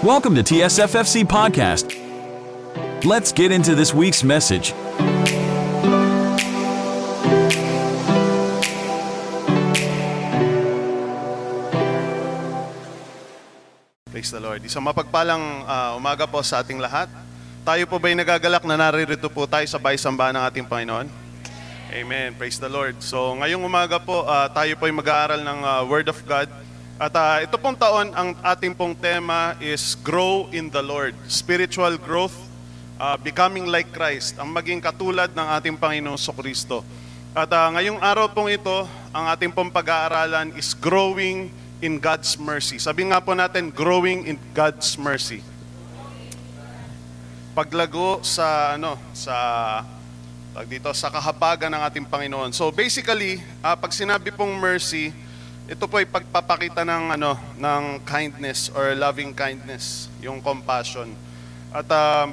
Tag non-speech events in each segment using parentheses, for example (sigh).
Welcome to TSFFC Podcast. Let's get into this week's message. Praise the Lord. Isang mapagpalang ah, umaga po sa ating lahat. Tayo po ba'y nagagalak na naririto po tayo sa bahay-sambahan ng ating Panginoon? Amen. Praise the Lord. So ngayong umaga po, ah, tayo po ay mag-aaral ng ah, Word of God. At ah, ito pong taon, ang ating pong tema is Grow in the Lord. Spiritual growth, ah, becoming like Christ, ang maging katulad ng ating Panginoon so Kristo. At ah, ngayong araw pong ito, ang ating pong pag-aaralan is Growing in God's mercy. Sabi nga po natin, growing in God's mercy. Paglago sa ano, sa tag dito sa kahabagan ng ating Panginoon. So basically, ah, pag sinabi pong mercy, ito po ay pagpapakita ng ano, ng kindness or loving kindness, yung compassion. At ah,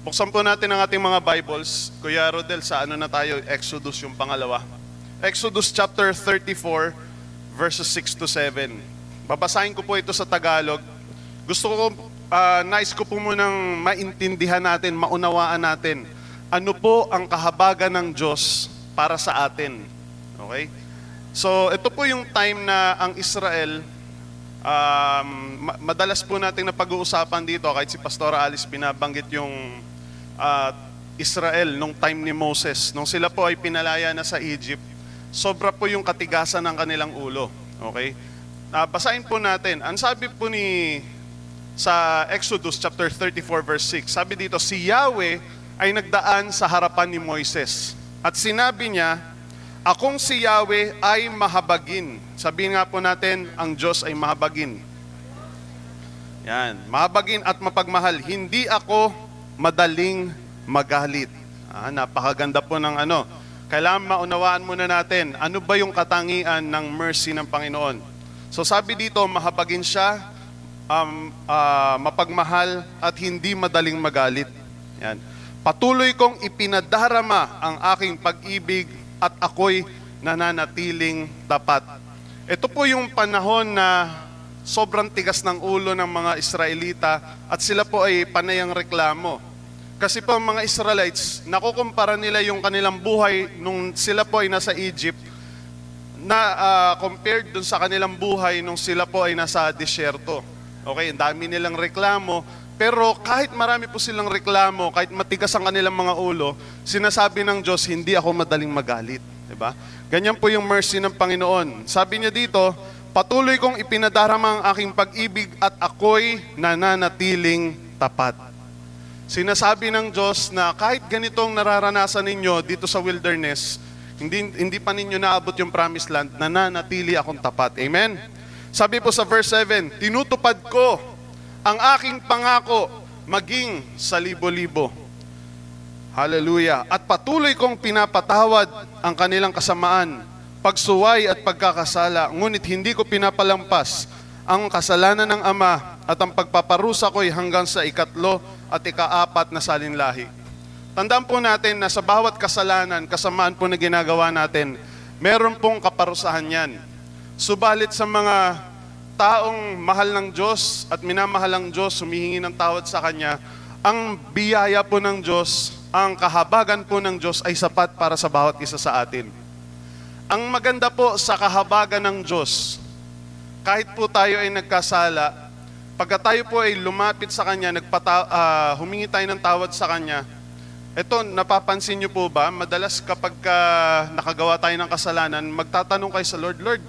buksan po natin ang ating mga Bibles. Kuya Rodel, sa ano na tayo? Exodus yung pangalawa. Exodus chapter 34 verses 6 to 7. Babasahin ko po ito sa Tagalog. Gusto ko, ah, nais ko po munang maintindihan natin, maunawaan natin, ano po ang kahabagan ng Diyos para sa atin. Okay? So, ito po yung time na ang Israel, um, ma- madalas po natin na pag-uusapan dito, kahit si Pastora Alice binabanggit yung ah, Israel nung time ni Moses. Nung sila po ay pinalaya na sa Egypt, sobra po yung katigasan ng kanilang ulo. Okay? Ah, basahin po natin. Ang sabi po ni sa Exodus chapter 34 verse 6, sabi dito, si Yahweh ay nagdaan sa harapan ni Moises. At sinabi niya, akong si Yahweh ay mahabagin. Sabihin nga po natin, ang Diyos ay mahabagin. Yan, mahabagin at mapagmahal. Hindi ako madaling magalit. Ah, napakaganda po ng ano. Kailangan maunawaan muna natin, ano ba yung katangian ng mercy ng Panginoon? So sabi dito, mahabagin siya, um, ah, mapagmahal at hindi madaling magalit. Yan. Patuloy kong ipinadarama ang aking pag-ibig at ako'y nananatiling tapat. Ito po yung panahon na sobrang tigas ng ulo ng mga Israelita at sila po ay panayang reklamo. Kasi po ang mga Israelites, nakukumpara nila yung kanilang buhay nung sila po ay nasa Egypt na ah, compared dun sa kanilang buhay nung sila po ay nasa disyerto. Okay, ang dami nilang reklamo, pero kahit marami po silang reklamo, kahit matigas ang kanilang mga ulo, sinasabi ng Diyos, hindi ako madaling magalit. 'Di ba? Ganyan po yung mercy ng Panginoon. Sabi niya dito, patuloy kong ipinadarama ang aking pag-ibig at ako'y nananatiling tapat. Sinasabi ng Diyos na kahit ganitong nararanasan ninyo dito sa wilderness, hindi, hindi pa ninyo naabot yung promised land, nananatili akong tapat. Amen? Sabi po sa verse 7, tinutupad ko ang aking pangako maging sa libo-libo. Hallelujah. At patuloy kong pinapatawad ang kanilang kasamaan, pagsuway at pagkakasala, ngunit hindi ko pinapalampas ang kasalanan ng Ama at ang pagpaparusa ko'y hanggang sa ikatlo at ikaapat na salinlahi. Tandaan po natin na sa bawat kasalanan, kasamaan po na ginagawa natin, meron pong kaparusahan yan. Subalit sa mga taong mahal ng Diyos at minamahal ng Diyos, humihingi ng tawad sa Kanya, ang biyaya po ng Diyos, ang kahabagan po ng Diyos ay sapat para sa bawat isa sa atin. Ang maganda po sa kahabagan ng Diyos, kahit po tayo ay nagkasala, pagka tayo po ay lumapit sa Kanya, nagpata, ah, humingi tayo ng tawad sa Kanya, ito, napapansin niyo po ba, madalas kapag ka nakagawa tayo ng kasalanan, magtatanong kayo sa Lord, Lord,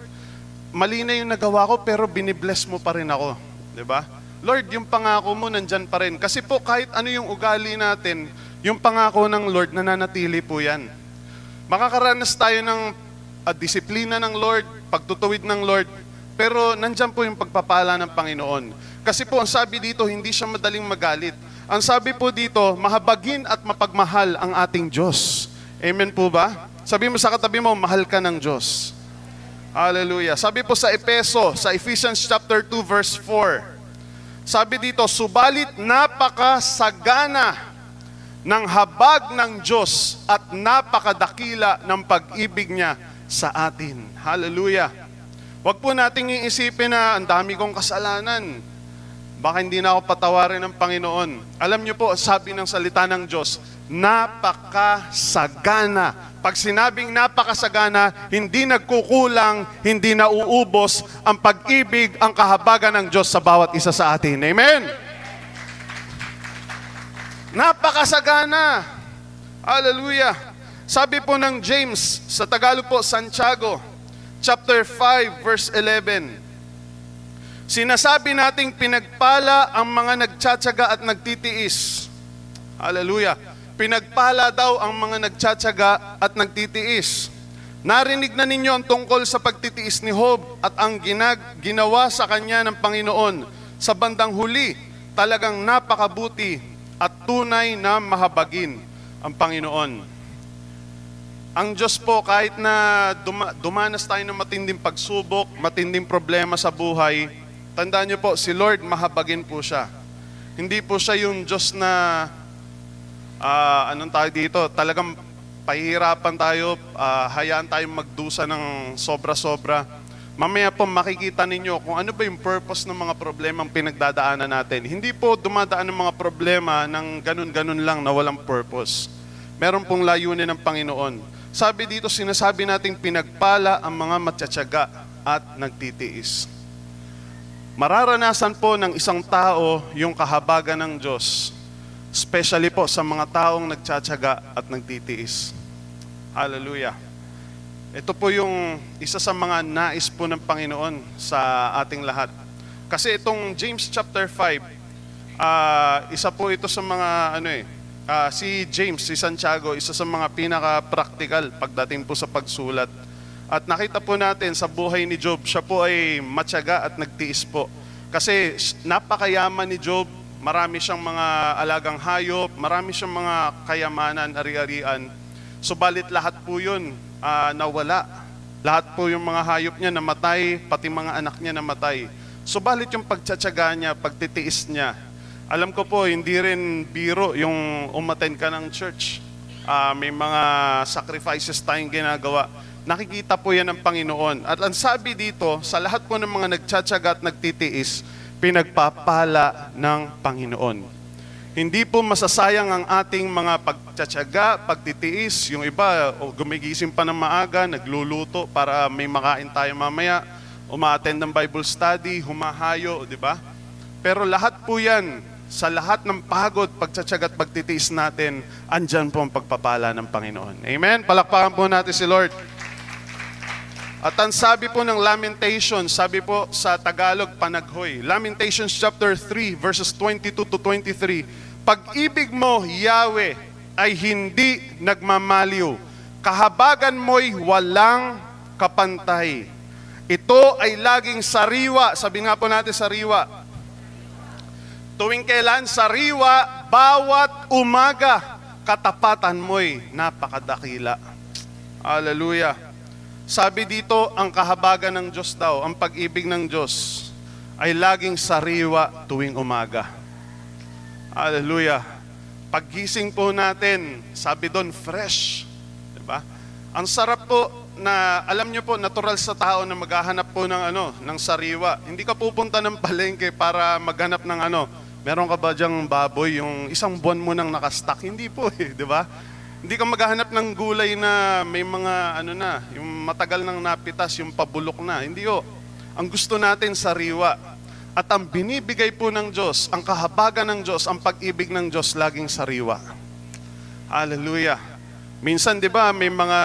mali na yung nagawa ko pero binibless mo pa rin ako. ba? Lord, yung pangako mo nandyan pa rin. Kasi po kahit ano yung ugali natin, yung pangako ng Lord nananatili po yan. Makakaranas tayo ng ah, disiplina ng Lord, pagtutuwid ng Lord, pero nandyan po yung pagpapala ng Panginoon. Kasi po ang sabi dito, hindi siya madaling magalit. Ang sabi po dito, mahabagin at mapagmahal ang ating Diyos. Amen po ba? Sabi mo sa katabi mo, mahal ka ng Diyos. Hallelujah. Sabi po sa Epeso, sa Ephesians chapter 2 verse 4. Sabi dito, subalit napakasagana ng habag ng Diyos at napakadakila ng pag-ibig niya sa atin. Hallelujah. Huwag po nating iisipin na ang dami kong kasalanan. Baka hindi na ako patawarin ng Panginoon. Alam niyo po, sabi ng salita ng Diyos, napakasagana. Pag sinabing napakasagana, hindi nagkukulang, hindi nauubos ang pag-ibig, ang kahabagan ng Diyos sa bawat isa sa atin. Amen? Napakasagana. Hallelujah. Sabi po ng James, sa Tagalog po, Santiago, chapter 5, verse 11, Sinasabi nating pinagpala ang mga nagtsatsaga at nagtitiis. Hallelujah. Pinagpala daw ang mga nagtsatsaga at nagtitiis. Narinig na ninyo ang tungkol sa pagtitiis ni Job at ang ginag, ginawa sa kanya ng Panginoon. Sa bandang huli, talagang napakabuti at tunay na mahabagin ang Panginoon. Ang Diyos po, kahit na duma- dumanas tayo ng matinding pagsubok, matinding problema sa buhay, tandaan niyo po, si Lord mahabagin po siya. Hindi po siya yung Diyos na, ah, anong tayo dito, talagang pahihirapan tayo, ah, hayaan tayong magdusa ng sobra-sobra. Mamaya po makikita ninyo kung ano ba yung purpose ng mga problemang pinagdadaanan natin. Hindi po dumadaan ng mga problema ng ganun-ganun lang na walang purpose. Meron pong layunin ng Panginoon. Sabi dito, sinasabi nating pinagpala ang mga matsatsaga at nagtitiis. Mararanasan po ng isang tao yung kahabagan ng Diyos, especially po sa mga taong nagtsatsaga at nagtitiis. Hallelujah. Ito po yung isa sa mga nais po ng Panginoon sa ating lahat. Kasi itong James chapter 5, ah, isa po ito sa mga ano eh, ah, si James, si Santiago, isa sa mga pinaka-practical pagdating po sa pagsulat. At nakita po natin sa buhay ni Job, siya po ay matyaga at nagtiis po. Kasi napakayaman ni Job, marami siyang mga alagang hayop, marami siyang mga kayamanan, ari-arian. Subalit lahat po yun ah, nawala. Lahat po yung mga hayop niya namatay, pati mga anak niya namatay. Subalit yung pagtsatsaga niya, pagtitiis niya, alam ko po, hindi rin biro yung umaten ka ng church. Ah, may mga sacrifices tayong ginagawa. Nakikita po yan ng Panginoon. At ang sabi dito, sa lahat po ng mga nagtsatsaga at nagtitiis, pinagpapala ng Panginoon. Hindi po masasayang ang ating mga pagtsatsaga, pagtitiis. Yung iba, o, gumigising pa ng maaga, nagluluto para may makain tayo mamaya, umaattend ng Bible study, humahayo, di ba? Pero lahat po yan, sa lahat ng pagod, pagtsatsaga at pagtitiis natin, andyan po ang pagpapala ng Panginoon. Amen? Palakpakan po natin si Lord. At ang sabi po ng Lamentations, sabi po sa Tagalog, Panaghoy. Lamentations chapter 3, verses 22 to 23. Pag-ibig mo, Yahweh, ay hindi nagmamaliw. Kahabagan mo'y walang kapantay. Ito ay laging sariwa. Sabi nga po natin sariwa. Tuwing kailan, sariwa, bawat umaga, katapatan mo'y napakadakila. Hallelujah. Sabi dito, ang kahabagan ng Diyos daw, ang pag-ibig ng Diyos, ay laging sariwa tuwing umaga. Hallelujah. Paggising po natin, sabi doon, fresh. Diba? Ang sarap po na, alam nyo po, natural sa tao na maghahanap po ng ano, ng sariwa. Hindi ka pupunta ng palengke para maghanap ng ano, meron ka ba diyang baboy, yung isang buwan mo nang nakastock? Hindi po eh, di ba? Hindi ka maghahanap ng gulay na may mga ano na, yung matagal nang napitas, yung pabulok na. Hindi o. Ang gusto natin sariwa. At ang binibigay po ng Diyos, ang kahabagan ng Diyos, ang pag-ibig ng Diyos, laging sariwa. Hallelujah. Minsan, di ba, may mga,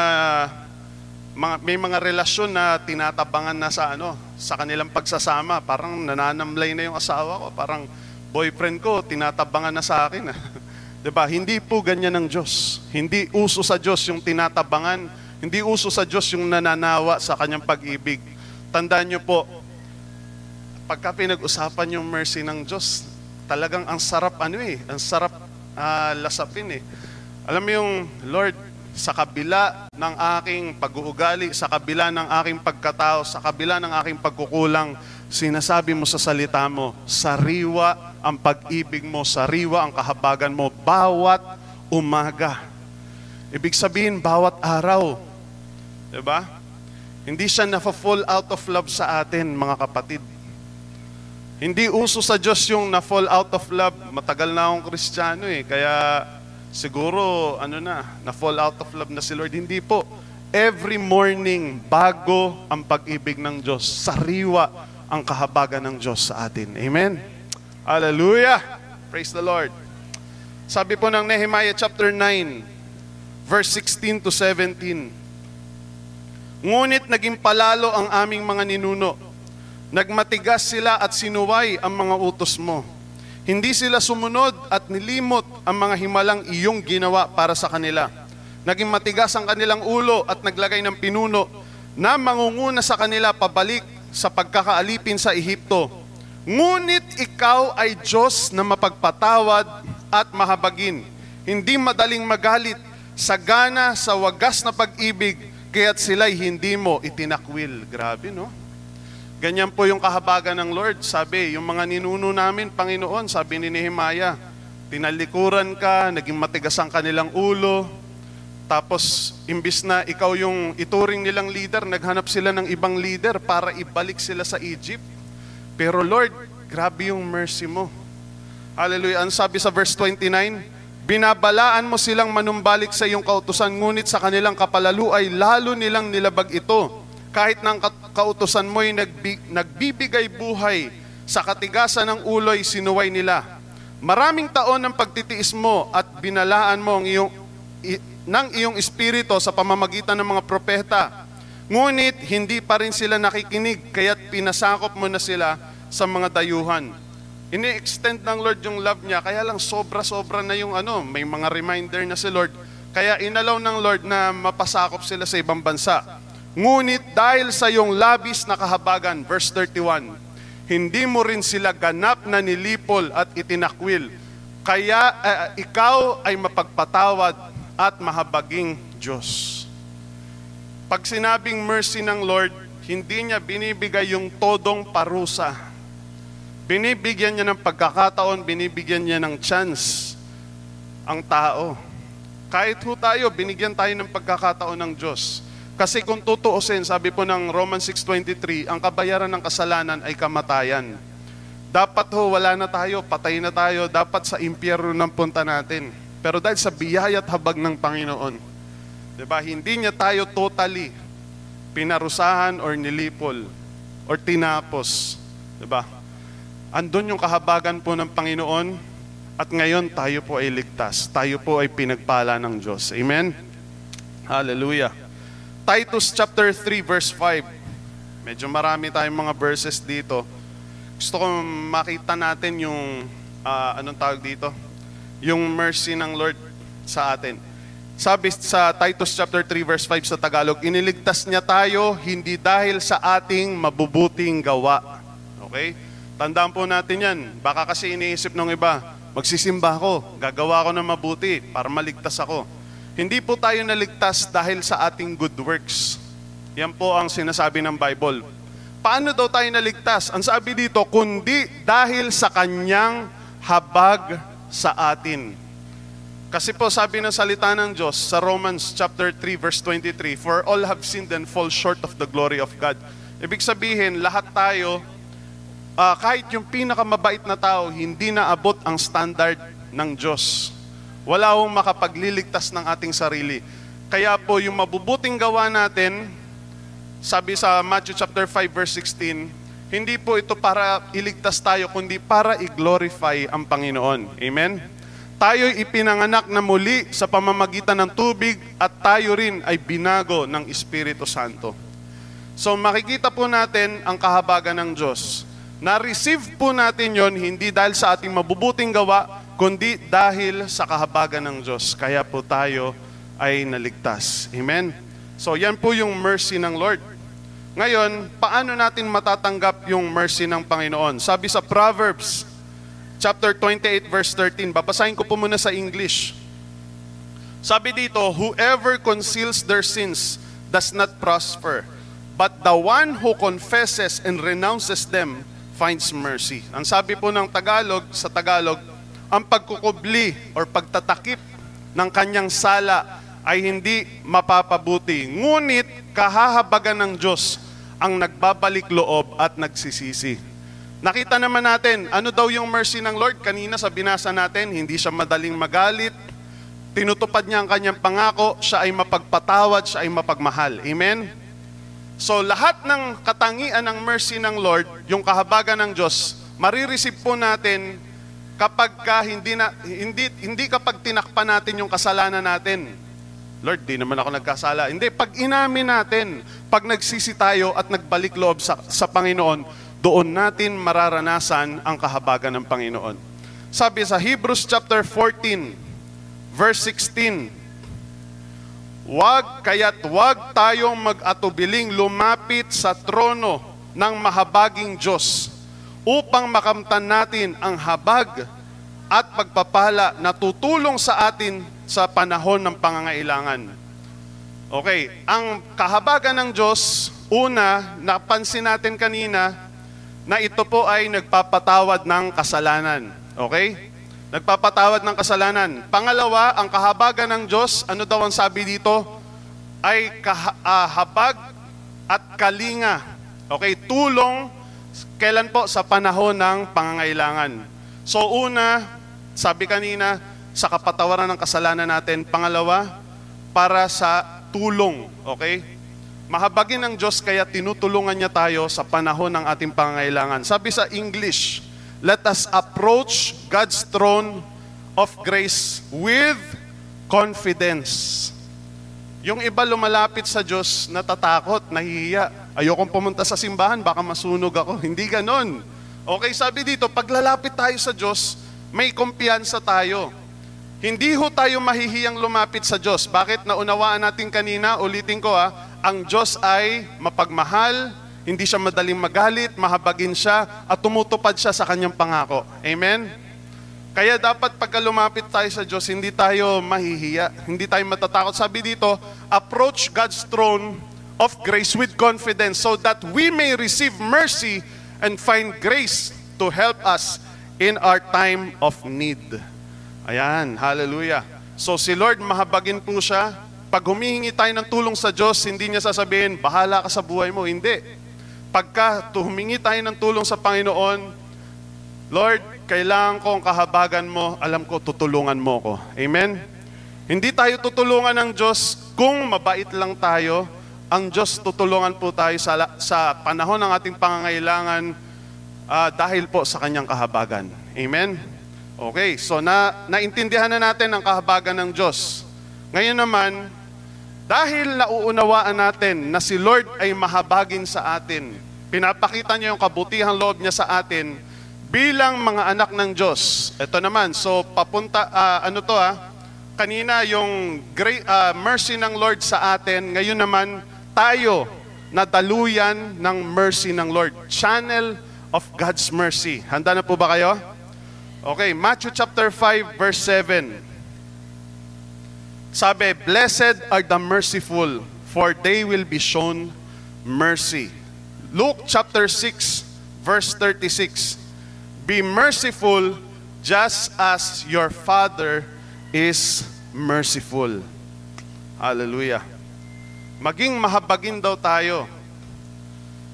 mga may mga relasyon na tinatabangan na sa ano, sa kanilang pagsasama. Parang nananamlay na yung asawa ko. Parang boyfriend ko, tinatabangan na sa akin. (laughs) 'Di ba? Hindi po ganyan ng Diyos. Hindi uso sa Diyos yung tinatabangan. Hindi uso sa Diyos yung nananawa sa kanyang pag-ibig. Tandaan niyo po, pagka pinag-usapan yung mercy ng Diyos, talagang ang sarap ano eh, ang sarap ah, lasapin eh. Alam mo yung Lord, sa kabila ng aking pag-uugali, sa kabila ng aking pagkatao, sa kabila ng aking pagkukulang, sinasabi mo sa salita mo, sariwa ang pag-ibig mo, sariwa ang kahabagan mo, bawat umaga. Ibig sabihin, bawat araw. ba? Hindi siya na-fall out of love sa atin, mga kapatid. Hindi uso sa Diyos yung na-fall out of love. Matagal na akong kristyano eh. Kaya siguro, ano na, na-fall out of love na si Lord. Hindi po. Every morning, bago ang pag-ibig ng Diyos. Sariwa ang kahabagan ng Diyos sa atin. Amen? Hallelujah! Praise the Lord. Sabi po ng Nehemiah chapter 9, verse 16 to 17. Ngunit naging palalo ang aming mga ninuno. Nagmatigas sila at sinuway ang mga utos mo. Hindi sila sumunod at nilimot ang mga himalang iyong ginawa para sa kanila. Naging matigas ang kanilang ulo at naglagay ng pinuno na mangunguna sa kanila pabalik sa pagkakaalipin sa Ehipto. Ngunit ikaw ay Diyos na mapagpatawad at mahabagin. Hindi madaling magalit, sagana sa wagas na pag-ibig, kaya't sila'y hindi mo itinakwil. Grabe, no? Ganyan po yung kahabagan ng Lord. Sabi, yung mga ninuno namin, Panginoon, sabi ni Nehemiah, tinalikuran ka, naging matigas ang kanilang ulo, tapos, imbis na ikaw yung ituring nilang leader, naghanap sila ng ibang leader para ibalik sila sa Egypt. Pero Lord, grabe yung mercy mo. Hallelujah. Ang sabi sa verse 29, Binabalaan mo silang manumbalik sa iyong kautusan, ngunit sa kanilang kapalalu ay lalo nilang nilabag ito. Kahit ng kautusan mo'y nagbi, nagbibigay buhay sa katigasan ng uloy, sinuway nila. Maraming taon ng pagtitiis mo at binalaan mo ang iyong, ng iyong espiritu sa pamamagitan ng mga propeta. Ngunit hindi pa rin sila nakikinig, kaya't pinasakop mo na sila sa mga dayuhan. Ini-extend ng Lord yung love niya, kaya lang sobra-sobra na yung ano, may mga reminder na si Lord. Kaya inalaw ng Lord na mapasakop sila sa ibang bansa. Ngunit dahil sa iyong labis na kahabagan, verse 31, hindi mo rin sila ganap na nilipol at itinakwil. Kaya uh, ikaw ay mapagpatawad at mahabaging Diyos. Pag sinabing mercy ng Lord, hindi niya binibigay yung todong parusa Binibigyan niya ng pagkakataon, binibigyan niya ng chance ang tao. Kahit ho tayo, binigyan tayo ng pagkakataon ng Diyos. Kasi kung tutuusin, sabi po ng Romans 6.23, ang kabayaran ng kasalanan ay kamatayan. Dapat ho, wala na tayo, patay na tayo, dapat sa impyerno ng punta natin. Pero dahil sa biyaya at habag ng Panginoon, diba, hindi niya tayo totally pinarusahan or nilipol or tinapos. Diba? Andun yung kahabagan po ng Panginoon at ngayon tayo po ay ligtas. Tayo po ay pinagpala ng Diyos. Amen? Hallelujah. Titus chapter 3 verse 5. Medyo marami tayong mga verses dito. Gusto ko makita natin yung, uh, anong tawag dito? Yung mercy ng Lord sa atin. Sabi sa Titus chapter 3 verse 5 sa Tagalog, iniligtas niya tayo hindi dahil sa ating mabubuting gawa. Okay? Tandaan po natin yan. Baka kasi iniisip ng iba, magsisimba ako, gagawa ako ng mabuti para maligtas ako. Hindi po tayo naligtas dahil sa ating good works. Yan po ang sinasabi ng Bible. Paano daw tayo naligtas? Ang sabi dito, kundi dahil sa kanyang habag sa atin. Kasi po sabi ng salita ng Diyos sa Romans chapter 3 verse 23, For all have sinned and fall short of the glory of God. Ibig sabihin, lahat tayo uh, kahit yung pinakamabait na tao, hindi na abot ang standard ng Diyos. Wala hong makapagliligtas ng ating sarili. Kaya po yung mabubuting gawa natin, sabi sa Matthew chapter 5 verse 16, hindi po ito para iligtas tayo, kundi para i-glorify ang Panginoon. Amen? Tayo'y ipinanganak na muli sa pamamagitan ng tubig at tayo rin ay binago ng Espiritu Santo. So makikita po natin ang kahabagan ng Diyos na-receive po natin yon hindi dahil sa ating mabubuting gawa, kundi dahil sa kahabagan ng Diyos. Kaya po tayo ay naligtas. Amen? So yan po yung mercy ng Lord. Ngayon, paano natin matatanggap yung mercy ng Panginoon? Sabi sa Proverbs, chapter 28, verse 13. Babasahin ko po muna sa English. Sabi dito, Whoever conceals their sins does not prosper, but the one who confesses and renounces them finds mercy. Ang sabi po ng Tagalog, sa Tagalog, ang pagkukubli or pagtatakip ng kanyang sala ay hindi mapapabuti. Ngunit kahahabagan ng Diyos ang nagbabalik loob at nagsisisi. Nakita naman natin, ano daw yung mercy ng Lord? Kanina sa binasa natin, hindi siya madaling magalit. Tinutupad niya ang kanyang pangako, siya ay mapagpatawad, siya ay mapagmahal. Amen? So lahat ng katangian ng mercy ng Lord, yung kahabagan ng Diyos, marireceive po natin kapag ka hindi, na, hindi, hindi kapag tinakpan natin yung kasalanan natin. Lord, di naman ako nagkasala. Hindi, pag inamin natin, pag nagsisi tayo at nagbalik loob sa, sa Panginoon, doon natin mararanasan ang kahabagan ng Panginoon. Sabi sa Hebrews chapter 14, verse 16, Wag kaya't wag tayong mag-atubiling lumapit sa trono ng mahabaging Diyos upang makamtan natin ang habag at pagpapala na tutulong sa atin sa panahon ng pangangailangan. Okay, ang kahabagan ng Diyos, una, napansin natin kanina, na ito po ay nagpapatawad ng kasalanan. Okay? Nagpapatawad ng kasalanan. Pangalawa, ang kahabagan ng Diyos, ano daw ang sabi dito? Ay kahabag at kalinga. Okay, tulong kailan po sa panahon ng pangangailangan. So una, sabi kanina, sa kapatawaran ng kasalanan natin. Pangalawa, para sa tulong. Okay? Mahabagin ng Diyos kaya tinutulungan niya tayo sa panahon ng ating pangangailangan. Sabi sa English, let us approach God's throne of grace with confidence. Yung iba lumalapit sa Diyos, natatakot, nahihiya. Ayokong pumunta sa simbahan, baka masunog ako. (laughs) Hindi ganon. Okay, sabi dito, paglalapit tayo sa Diyos, may kumpiyansa tayo. Hindi ho tayo mahihiyang lumapit sa Diyos. Bakit? Naunawaan natin kanina, ulitin ko ha, ang Diyos ay mapagmahal, hindi siya madaling magalit, mahabagin siya, at tumutupad siya sa kanyang pangako. Amen? Kaya dapat pagka lumapit tayo sa Diyos, hindi tayo mahihiya, hindi tayo matatakot. Sabi dito, approach God's throne of grace with confidence so that we may receive mercy and find grace to help us in our time of need. Ayan, hallelujah. So si Lord, mahabagin po siya, pag humihingi tayo ng tulong sa Diyos, hindi niya sasabihin, bahala ka sa buhay mo. Hindi. Pagka humingi tayo ng tulong sa Panginoon, Lord, kailangan ko ang kahabagan mo, alam ko, tutulungan mo ko. Amen? Hindi tayo tutulungan ng Diyos kung mabait lang tayo. Ang Diyos tutulungan po tayo sa, sa panahon ng ating pangangailangan uh, dahil po sa kanyang kahabagan. Amen? Okay, so na, naintindihan na natin ang kahabagan ng Diyos. Ngayon naman, dahil nauunawaan natin na si Lord ay mahabagin sa atin, pinapakita niya yung kabutihang loob niya sa atin bilang mga anak ng Diyos. Ito naman, so papunta, uh, ano to ah, kanina yung great, uh, mercy ng Lord sa atin, ngayon naman tayo nadaluyan ng mercy ng Lord. Channel of God's mercy. Handa na po ba kayo? Okay, Matthew chapter 5 verse 7. Sabi, Blessed are the merciful, for they will be shown mercy. Luke chapter 6, verse 36. Be merciful just as your Father is merciful. Hallelujah. Maging mahabagin daw tayo.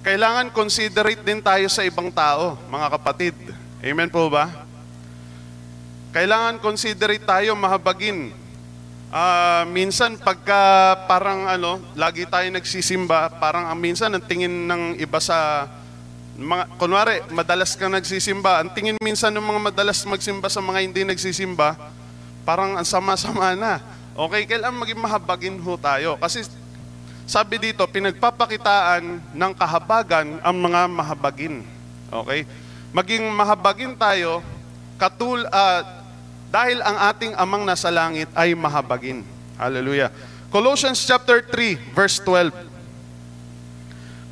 Kailangan considerate din tayo sa ibang tao, mga kapatid. Amen po ba? Kailangan considerate tayo mahabagin. Uh, minsan pagka parang ano, lagi tayo nagsisimba, parang ang minsan ang tingin ng iba sa mga kunwari, madalas ka nagsisimba, ang tingin minsan ng mga madalas magsimba sa mga hindi nagsisimba, parang ang sama-sama na. Okay, kailangan maging mahabagin ho tayo. Kasi sabi dito, pinagpapakitaan ng kahabagan ang mga mahabagin. Okay? Maging mahabagin tayo, katul, uh, dahil ang ating amang nasa langit ay mahabagin. Hallelujah. Colossians chapter 3 verse 12.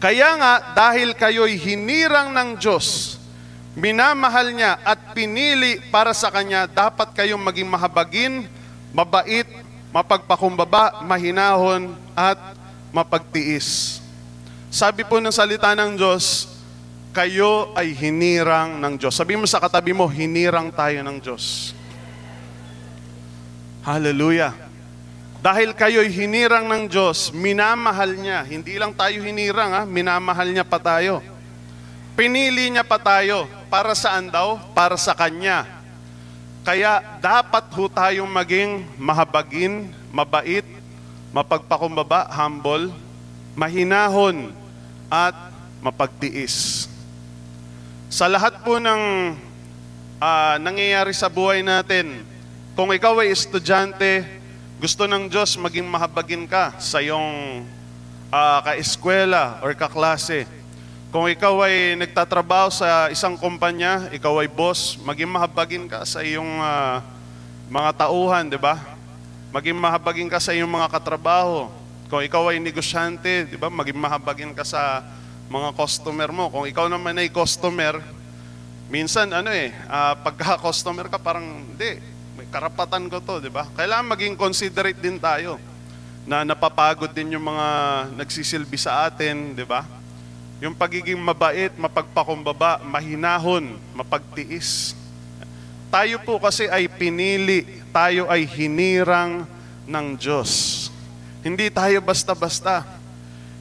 Kaya nga dahil kayo'y hinirang ng Diyos, minamahal niya at pinili para sa Kanya, dapat kayong maging mahabagin, mabait, mapagpakumbaba, mahinahon, at mapagtiis. Sabi po ng salita ng Diyos, kayo ay hinirang ng Diyos. Sabi mo sa katabi mo, hinirang tayo ng Diyos. Hallelujah. Dahil kayo'y hinirang ng Diyos, minamahal niya. Hindi lang tayo hinirang, ha? minamahal niya pa tayo. Pinili niya pa tayo. Para saan daw? Para sa Kanya. Kaya dapat ho tayong maging mahabagin, mabait, mapagpakumbaba, humble, mahinahon, at mapagtiis. Sa lahat po ng ah, nangyayari sa buhay natin, kung ikaw ay estudyante, gusto ng Diyos maging mahabagin ka sa iyong ah, kaeskwela or kaklase. Kung ikaw ay nagtatrabaho sa isang kumpanya, ikaw ay boss, maging mahabagin ka sa iyong ah, mga tauhan, di ba? Maging mahabagin ka sa iyong mga katrabaho. Kung ikaw ay negosyante, di ba? Maging mahabagin ka sa mga customer mo. Kung ikaw naman ay customer, minsan ano eh, ah, pagka-customer ka parang, hindi, karapatan ko to, di ba? Kailangan maging considerate din tayo na napapagod din yung mga nagsisilbi sa atin, di ba? Yung pagiging mabait, mapagpakumbaba, mahinahon, mapagtiis. Tayo po kasi ay pinili, tayo ay hinirang ng Diyos. Hindi tayo basta-basta.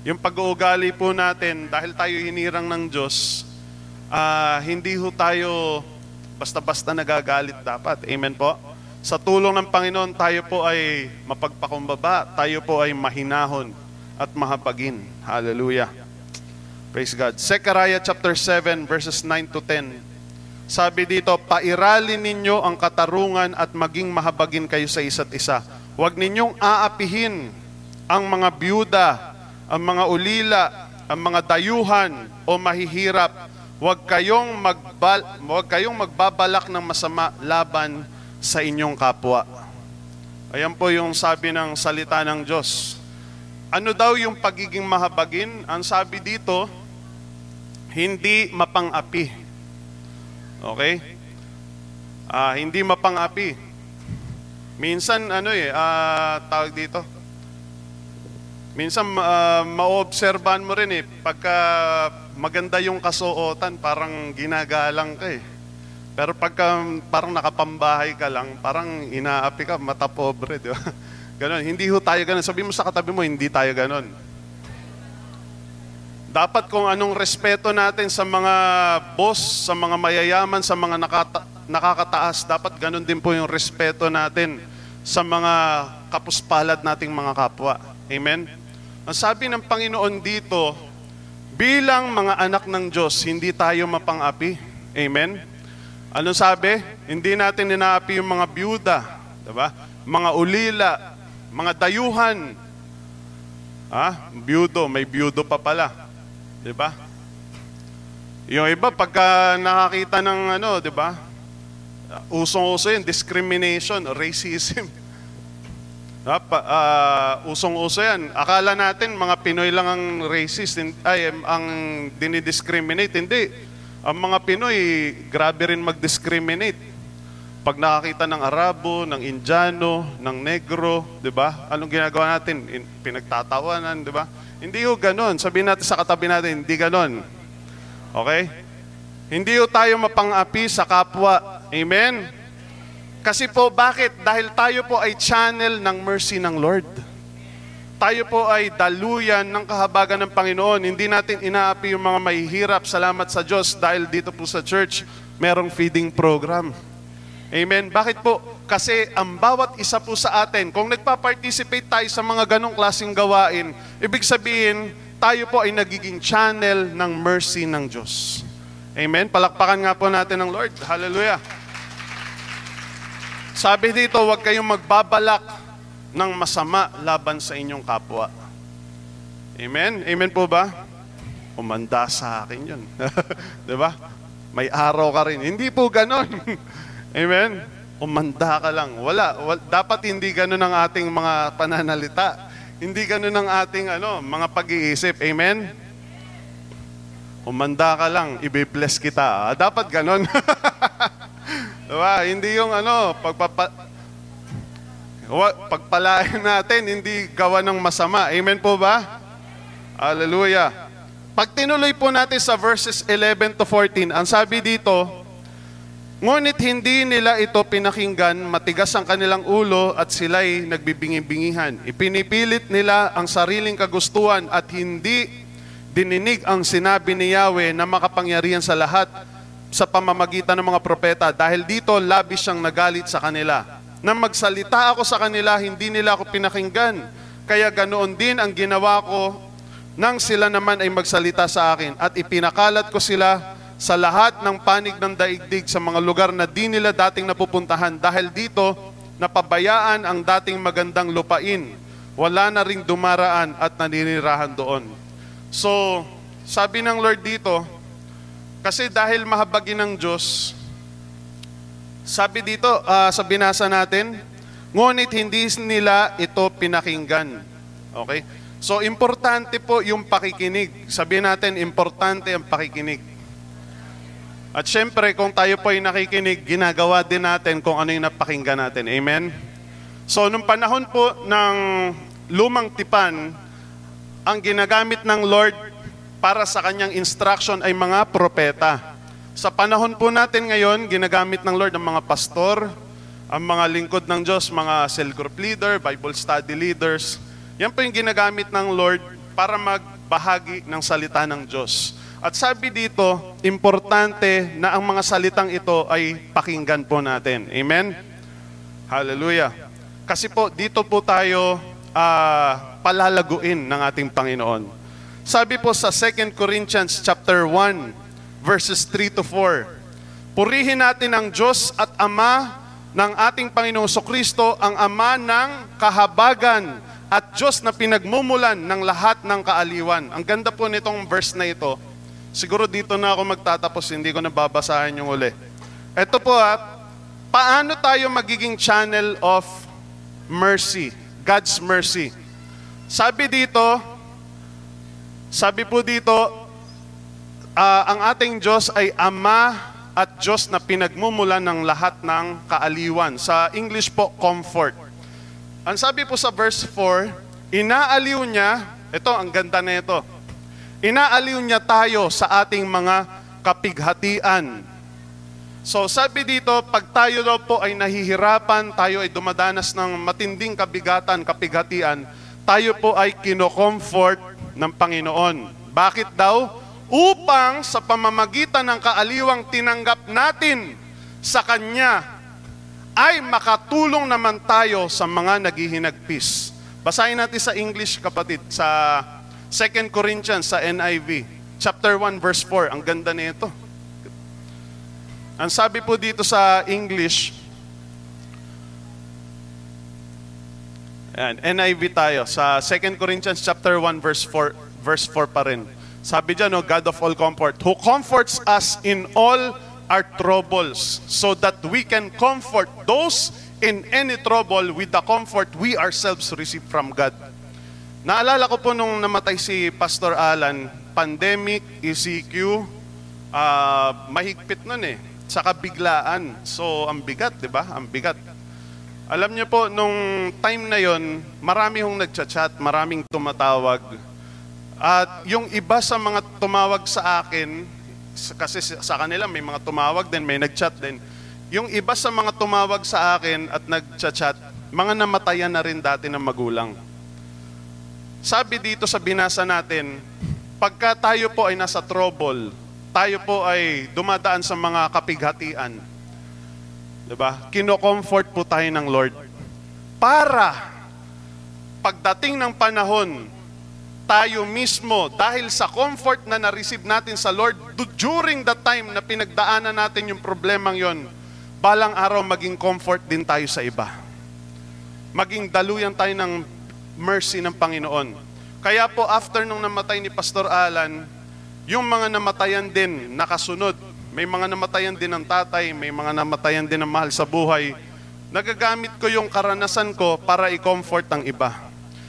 Yung pag-uugali po natin, dahil tayo hinirang ng Diyos, ah, hindi ho tayo basta-basta nagagalit dapat. Amen po? Sa tulong ng Panginoon, tayo po ay mapagpakumbaba, tayo po ay mahinahon at mahabagin. Hallelujah. Praise God. Zechariah chapter 7 verses 9 to 10. Sabi dito, pairalin ninyo ang katarungan at maging mahabagin kayo sa isa't isa. Huwag ninyong aapihin ang mga byuda, ang mga ulila, ang mga dayuhan o mahihirap. Huwag kayong, magbal, huwag kayong magbabalak ng masama laban sa inyong kapwa. Ayan po yung sabi ng salita ng Diyos. Ano daw yung pagiging mahabagin? Ang sabi dito, hindi mapang-api. Okay? Ah, hindi mapang-api. Minsan ano eh, ah, tawag dito. Minsan uh, maobserbahan mo rin eh pagka maganda yung kasuotan, parang ginagalang ka eh. Pero pagka parang nakapambahay ka lang, parang inaapi ka, mata pobre, di ba? (laughs) Ganon. Hindi ho tayo ganon. Sabi mo sa katabi mo, hindi tayo ganon. Dapat kung anong respeto natin sa mga boss, sa mga mayayaman, sa mga nakata- nakakataas, dapat ganun din po yung respeto natin sa mga kapuspalad nating mga kapwa. Amen? Ang sabi ng Panginoon dito, bilang mga anak ng Diyos, hindi tayo mapang-api. Amen? Ano sabi? Hindi natin inaapi yung mga byuda, diba? mga ulila, mga dayuhan. Ah, byudo, may byudo pa pala. 'Di ba? Yung iba pagka nakakita ng ano, 'di ba? Usong-uso 'yung discrimination, racism. (laughs) Ah, pa, ah, usong-uso 'yan. Akala natin mga Pinoy lang ang racist, ay ang dinidiscriminate, hindi. Ang mga Pinoy grabe rin mag-discriminate. Pag nakakita ng Arabo, ng Indiano, ng Negro, 'di ba? Anong ginagawa natin? In- pinagtatawanan, 'di ba? Hindi ho ganon. Sabihin natin sa katabi natin, hindi ganon. Okay? Hindi ho tayo mapang-api sa kapwa. Amen? Kasi po, bakit? Dahil tayo po ay channel ng mercy ng Lord. Tayo po ay daluyan ng kahabagan ng Panginoon. Hindi natin inaapi yung mga mahihirap. Salamat sa Diyos dahil dito po sa church, merong feeding program. Amen. Bakit po? Kasi ang bawat isa po sa atin, kung nagpa-participate tayo sa mga ganong klaseng gawain, ibig sabihin, tayo po ay nagiging channel ng mercy ng Diyos. Amen. Palakpakan nga po natin ng Lord. Hallelujah. Sabi dito, huwag kayong magbabalak ng masama laban sa inyong kapwa. Amen? Amen po ba? Umanda sa akin yun. (laughs) 'Di ba? May araw ka rin. Hindi po ganon. (laughs) Amen? Umanda ka lang. Wala, wal- dapat hindi ganon ang ating mga pananalita. Hindi ganon ang ating ano, mga pag-iisip. Amen? Umanda ka lang, ibe-bless kita. Ah, dapat ganon. (laughs) diba? Hindi yung ano, pagpapa... Pagpalain natin, hindi gawa ng masama. Amen po ba? Hallelujah. Pag tinuloy po natin sa verses 11 to 14, ang sabi dito, Ngunit hindi nila ito pinakinggan, matigas ang kanilang ulo at sila'y nagbibingi-bingihan. Ipinipilit nila ang sariling kagustuhan at hindi dininig ang sinabi ni Yahweh na makapangyarihan sa lahat sa pamamagitan ng mga propeta. Dahil dito, labis siyang nagalit sa kanila. Nang magsalita ako sa kanila, hindi nila ako pinakinggan. Kaya ganoon din ang ginawa ko nang sila naman ay magsalita sa akin. At ipinakalat ko sila sa lahat ng panig ng daigdig sa mga lugar na di nila dating napupuntahan. Dahil dito, napabayaan ang dating magandang lupain. Wala na ring dumaraan at naninirahan doon. So, sabi ng Lord dito, kasi dahil mahabagin ng Diyos, sabi dito ah, sa binasa natin, ngunit hindi nila ito pinakinggan. Okay? So, importante po yung pakikinig. Sabihin natin, importante ang pakikinig. At syempre, kung tayo po ay nakikinig, ginagawa din natin kung ano yung napakinggan natin. Amen? So, nung panahon po ng lumang tipan, ang ginagamit ng Lord para sa kanyang instruction ay mga propeta. Sa panahon po natin ngayon, ginagamit ng Lord ang mga pastor, ang mga lingkod ng Diyos, mga cell group leader, Bible study leaders. Yan po yung ginagamit ng Lord para magbahagi ng salita ng Diyos. At sabi dito, importante na ang mga salitang ito ay pakinggan po natin. Amen? Hallelujah. Kasi po, dito po tayo ah, palalaguin ng ating Panginoon. Sabi po sa 2 Corinthians chapter 1, verses 3 to 4, Purihin natin ang Diyos at Ama ng ating Panginoong Kristo, ang Ama ng kahabagan at Diyos na pinagmumulan ng lahat ng kaaliwan. Ang ganda po nitong verse na ito. Siguro dito na ako magtatapos, hindi ko nababasahin yung uli. Ito po ha, paano tayo magiging channel of mercy, God's mercy? Sabi dito, sabi po dito, ah, ang ating Diyos ay Ama at Diyos na pinagmumulan ng lahat ng kaaliwan. Sa English po, comfort. Ang sabi po sa verse 4, inaaliw niya, ito ang ganda na ito, inaaliw niya tayo sa ating mga kapighatian. So sabi dito, pag tayo daw po ay nahihirapan, tayo ay dumadanas ng matinding kabigatan, kapighatian, tayo po ay kinocomfort ng Panginoon. Bakit daw? Upang sa pamamagitan ng kaaliwang tinanggap natin sa Kanya, ay makatulong naman tayo sa mga naghihinagpis. Basahin natin sa English, kapatid, sa 2 Corinthians, sa NIV, chapter 1, verse 4. Ang ganda nito. Ang sabi po dito sa English, Ayan, NIV tayo sa 2 Corinthians chapter 1 verse 4 verse 4 pa rin. Sabi diyan no, God of all comfort, who comforts us in all our troubles so that we can comfort those in any trouble with the comfort we ourselves receive from God. Naalala ko po nung namatay si Pastor Alan, pandemic, ECQ, ah, mahigpit nun eh. Saka biglaan. So, ang bigat, di ba? Ang bigat. Alam niyo po, nung time na yon, marami hong nagchat-chat, maraming tumatawag. At yung iba sa mga tumawag sa akin, kasi sa kanila may mga tumawag din, may nagchat din. Yung iba sa mga tumawag sa akin at nagchat-chat, mga namatayan na rin dati ng magulang. Sabi dito sa binasa natin, pagka tayo po ay nasa trouble, tayo po ay dumadaan sa mga kapighatian, Diba? Kino-comfort po tayo ng Lord. Para pagdating ng panahon, tayo mismo, dahil sa comfort na na-receive natin sa Lord, du- during the time na pinagdaanan natin yung problemang yon, balang araw maging comfort din tayo sa iba. Maging daluyan tayo ng mercy ng Panginoon. Kaya po, after nung namatay ni Pastor Alan, yung mga namatayan din, nakasunod. May mga namatayan din ng tatay, may mga namatayan din ng mahal sa buhay. Nagagamit ko yung karanasan ko para i-comfort ang iba.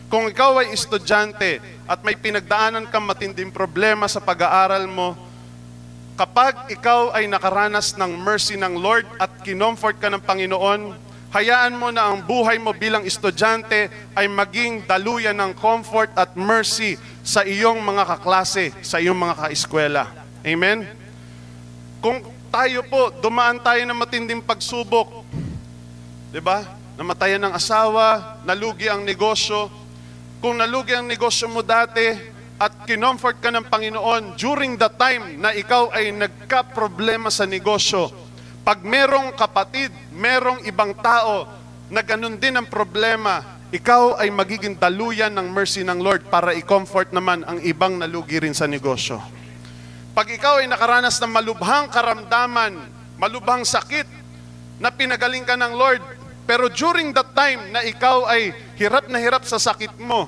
Kung ikaw ay estudyante at may pinagdaanan kang matinding problema sa pag-aaral mo, kapag ikaw ay nakaranas ng mercy ng Lord at kinomfort ka ng Panginoon, hayaan mo na ang buhay mo bilang estudyante ay maging daluyan ng comfort at mercy sa iyong mga kaklase, sa iyong mga kaeskwela. Amen? Kung tayo po, dumaan tayo ng matinding pagsubok, di ba? Namatayan ng asawa, nalugi ang negosyo. Kung nalugi ang negosyo mo dati, at kinomfort ka ng Panginoon during the time na ikaw ay nagka-problema sa negosyo. Pag merong kapatid, merong ibang tao na ganun din ang problema, ikaw ay magiging daluyan ng mercy ng Lord para i-comfort naman ang ibang nalugi rin sa negosyo. Pag ikaw ay nakaranas ng malubhang karamdaman, malubhang sakit, na pinagaling ka ng Lord, pero during that time na ikaw ay hirap na hirap sa sakit mo,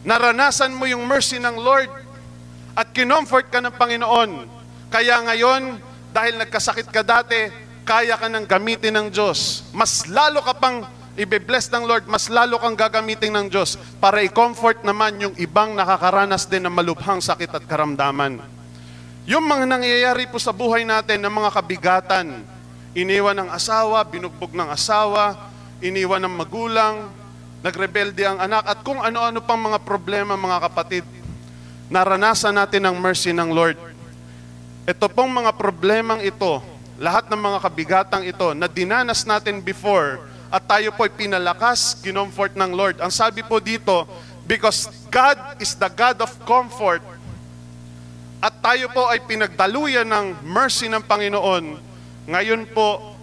naranasan mo yung mercy ng Lord at kinomfort ka ng Panginoon. Kaya ngayon, dahil nagkasakit ka dati, kaya ka nang gamitin ng Diyos. Mas lalo ka pang ibe-bless ng Lord, mas lalo kang gagamitin ng Diyos para i-comfort naman yung ibang nakakaranas din ng malubhang sakit at karamdaman. Yung mga nangyayari po sa buhay natin ng mga kabigatan, iniwan ng asawa, binugbog ng asawa, iniwan ng magulang, nagrebelde ang anak, at kung ano-ano pang mga problema mga kapatid, naranasan natin ang mercy ng Lord. Ito pong mga problemang ito, lahat ng mga kabigatang ito na dinanas natin before at tayo po ay pinalakas, kinomfort ng Lord. Ang sabi po dito, because God is the God of comfort at tayo po ay pinagdaluyan ng mercy ng Panginoon, ngayon po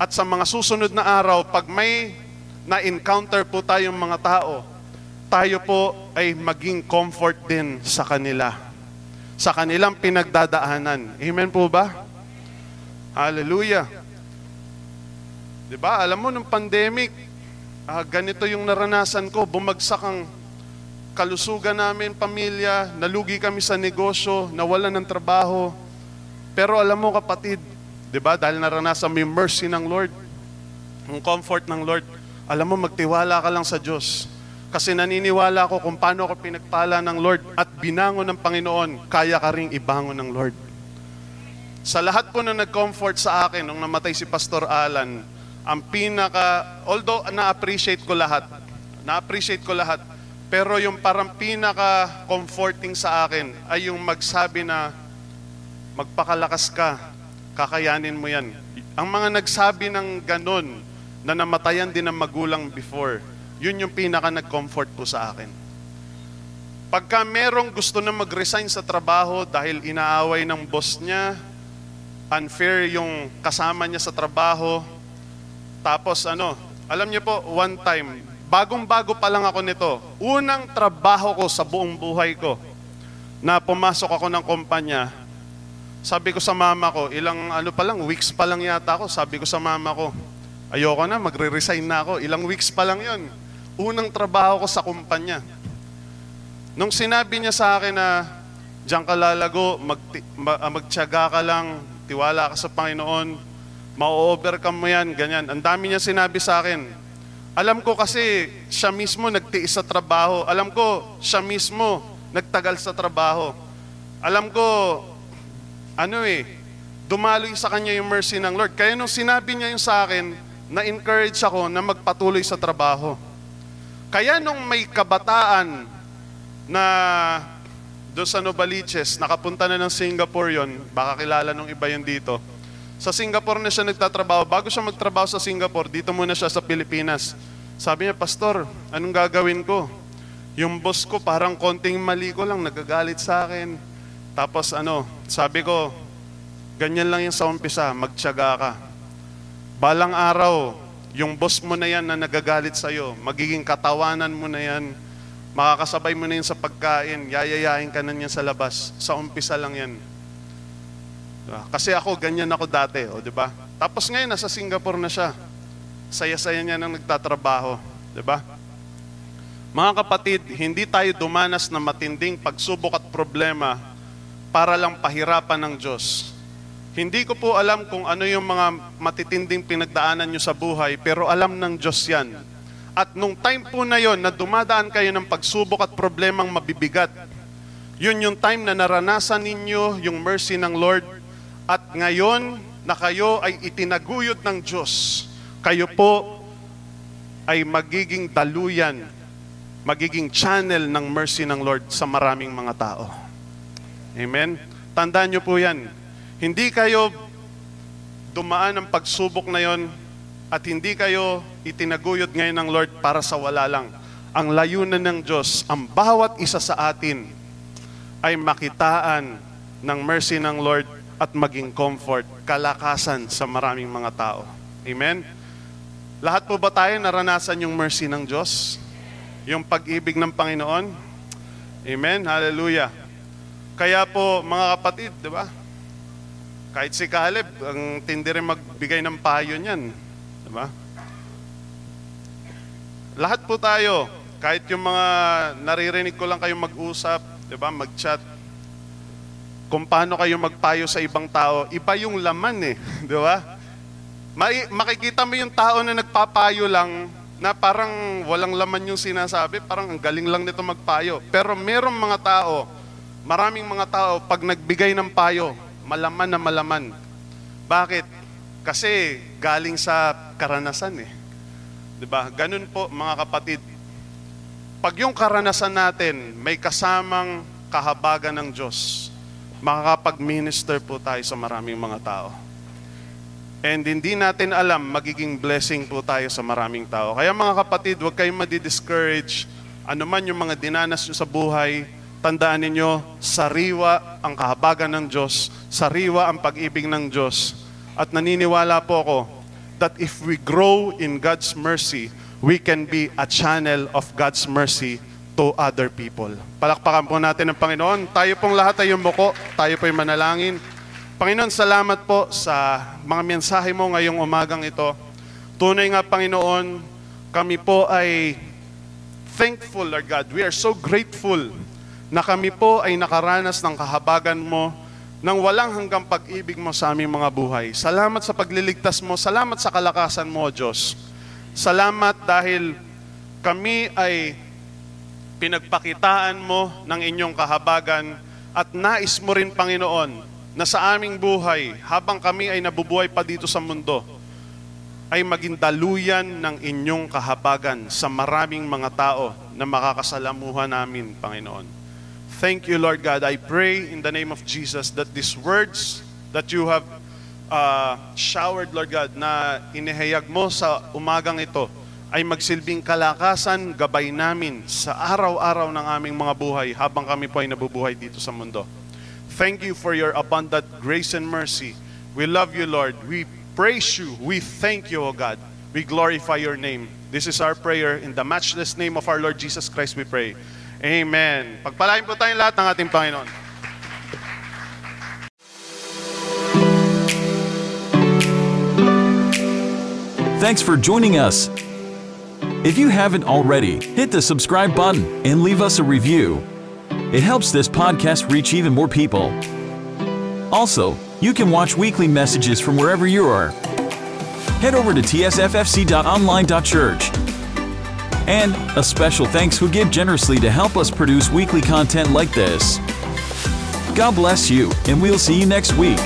at sa mga susunod na araw, pag may na-encounter po tayong mga tao, tayo po ay maging comfort din sa kanila. Sa kanilang pinagdadaanan. Amen po ba? Hallelujah. 'Di ba? Alam mo nung pandemic, ah, ganito yung naranasan ko, bumagsak ang kalusugan namin, pamilya, nalugi kami sa negosyo, nawalan ng trabaho. Pero alam mo kapatid, 'di ba? Dahil naranasan mo yung mercy ng Lord, yung comfort ng Lord. Alam mo magtiwala ka lang sa Diyos. Kasi naniniwala ako kung paano ako pinagpala ng Lord at binangon ng Panginoon, kaya ka ring ibangon ng Lord. Sa lahat po na nag-comfort sa akin nung namatay si Pastor Alan, ang pinaka, although na-appreciate ko lahat, na-appreciate ko lahat, pero yung parang pinaka-comforting sa akin ay yung magsabi na, magpakalakas ka, kakayanin mo yan. Ang mga nagsabi ng ganun, na namatayan din ng magulang before, yun yung pinaka nag-comfort po sa akin. Pagka merong gusto na mag-resign sa trabaho dahil inaaway ng boss niya, unfair yung kasama niya sa trabaho, tapos ano, alam niyo po, one time, bagong-bago pa lang ako nito, unang trabaho ko sa buong buhay ko, na pumasok ako ng kumpanya, sabi ko sa mama ko, ilang ano pa lang, weeks pa lang yata ako, sabi ko sa mama ko, ayoko na, magre-resign na ako, ilang weeks pa lang yon unang trabaho ko sa kumpanya. Nung sinabi niya sa akin na diyan ka lalago, mag, ma, magtiyaga ka lang, tiwala ka sa Panginoon, ma-overcome mo yan, ganyan. Ang dami niya sinabi sa akin. Alam ko kasi siya mismo nagtiis sa trabaho. Alam ko siya mismo nagtagal sa trabaho. Alam ko, ano eh, dumaloy sa kanya yung mercy ng Lord. Kaya nung sinabi niya yung sa akin, na-encourage ako na magpatuloy sa trabaho. Kaya nung may kabataan na doon sa Novaliches, nakapunta na ng Singapore yon, baka kilala nung iba yun dito. Sa Singapore na siya nagtatrabaho. Bago siya magtrabaho sa Singapore, dito muna siya sa Pilipinas. Sabi niya, Pastor, anong gagawin ko? Yung boss ko parang konting mali ko lang, nagagalit sa akin. Tapos ano, sabi ko, ganyan lang yung sa umpisa, magtyaga ka. Balang araw, yung boss mo na yan na nagagalit sa'yo, magiging katawanan mo na yan, makakasabay mo na yan sa pagkain, yayayain ka na yan sa labas. Sa umpisa lang yan. Diba? Kasi ako, ganyan ako dati, o, di ba? Tapos ngayon, nasa Singapore na siya. Saya-saya niya nang nagtatrabaho. Di ba? Mga kapatid, hindi tayo dumanas na matinding pagsubok at problema para lang pahirapan ng Diyos hindi ko po alam kung ano yung mga matitinding pinagdaanan nyo sa buhay, pero alam ng Diyos yan. At nung time po na yon na dumadaan kayo ng pagsubok at problemang mabibigat, yun yung time na naranasan ninyo yung mercy ng Lord. At ngayon na kayo ay itinaguyod ng Diyos, kayo po ay magiging daluyan, magiging channel ng mercy ng Lord sa maraming mga tao. Amen? Tandaan nyo po yan hindi kayo dumaan ng pagsubok na yon at hindi kayo itinaguyod ngayon ng Lord para sa wala lang. Ang layunan ng Diyos, ang bawat isa sa atin ay makitaan ng mercy ng Lord at maging comfort, kalakasan sa maraming mga tao. Amen? Lahat po ba tayo naranasan yung mercy ng Diyos? Yung pag-ibig ng Panginoon? Amen? Hallelujah. Kaya po, mga kapatid, di ba? Kahit si Caleb, ang tindi rin magbigay ng payo niyan. Di ba? Lahat po tayo, kahit yung mga naririnig ko lang kayong mag-usap, di ba, mag-chat, kung paano kayo magpayo sa ibang tao, iba yung laman eh, (laughs) di ba? Makikita mo yung tao na nagpapayo lang na parang walang laman yung sinasabi, parang ang galing lang nito magpayo. Pero merong mga tao, maraming mga tao, pag nagbigay ng payo, malaman na malaman. Bakit? Kasi galing sa karanasan eh. 'Di ba? Ganun po mga kapatid. Pag yung karanasan natin may kasamang kahabagan ng Diyos, makakapag-minister po tayo sa maraming mga tao. And hindi natin alam, magiging blessing po tayo sa maraming tao. Kaya mga kapatid, huwag kayong madi-discourage. Ano man yung mga dinanas nyo sa buhay, tandaan ninyo, sariwa ang kahabagan ng Diyos, sariwa ang pag-ibig ng Diyos. At naniniwala po ako that if we grow in God's mercy, we can be a channel of God's mercy to other people. Palakpakan po natin ang Panginoon. Tayo pong lahat ay yumuko, tayo po'y manalangin. Panginoon, salamat po sa mga mensahe mo ngayong umagang ito. Tunay nga, Panginoon, kami po ay thankful, Lord God. We are so grateful na kami po ay nakaranas ng kahabagan mo ng walang hanggang pag-ibig mo sa aming mga buhay. Salamat sa pagliligtas mo. Salamat sa kalakasan mo, Diyos. Salamat dahil kami ay pinagpakitaan mo ng inyong kahabagan at nais mo rin, Panginoon, na sa aming buhay, habang kami ay nabubuhay pa dito sa mundo, ay maging daluyan ng inyong kahabagan sa maraming mga tao na makakasalamuhan namin, Panginoon. Thank you, Lord God. I pray in the name of Jesus that these words that you have uh, showered, Lord God, na inihayag mo sa umagang ito, ay magsilbing kalakasan, gabay namin sa araw-araw ng aming mga buhay habang kami po ay nabubuhay dito sa mundo. Thank you for your abundant grace and mercy. We love you, Lord. We praise you. We thank you, O God. We glorify your name. This is our prayer. In the matchless name of our Lord Jesus Christ, we pray. Amen. Pagpalain po tayong lahat ng ating Panginoon. Thanks for joining us. If you haven't already, hit the subscribe button and leave us a review. It helps this podcast reach even more people. Also, you can watch weekly messages from wherever you are. Head over to tsffc.online.church. And a special thanks who give generously to help us produce weekly content like this. God bless you, and we'll see you next week.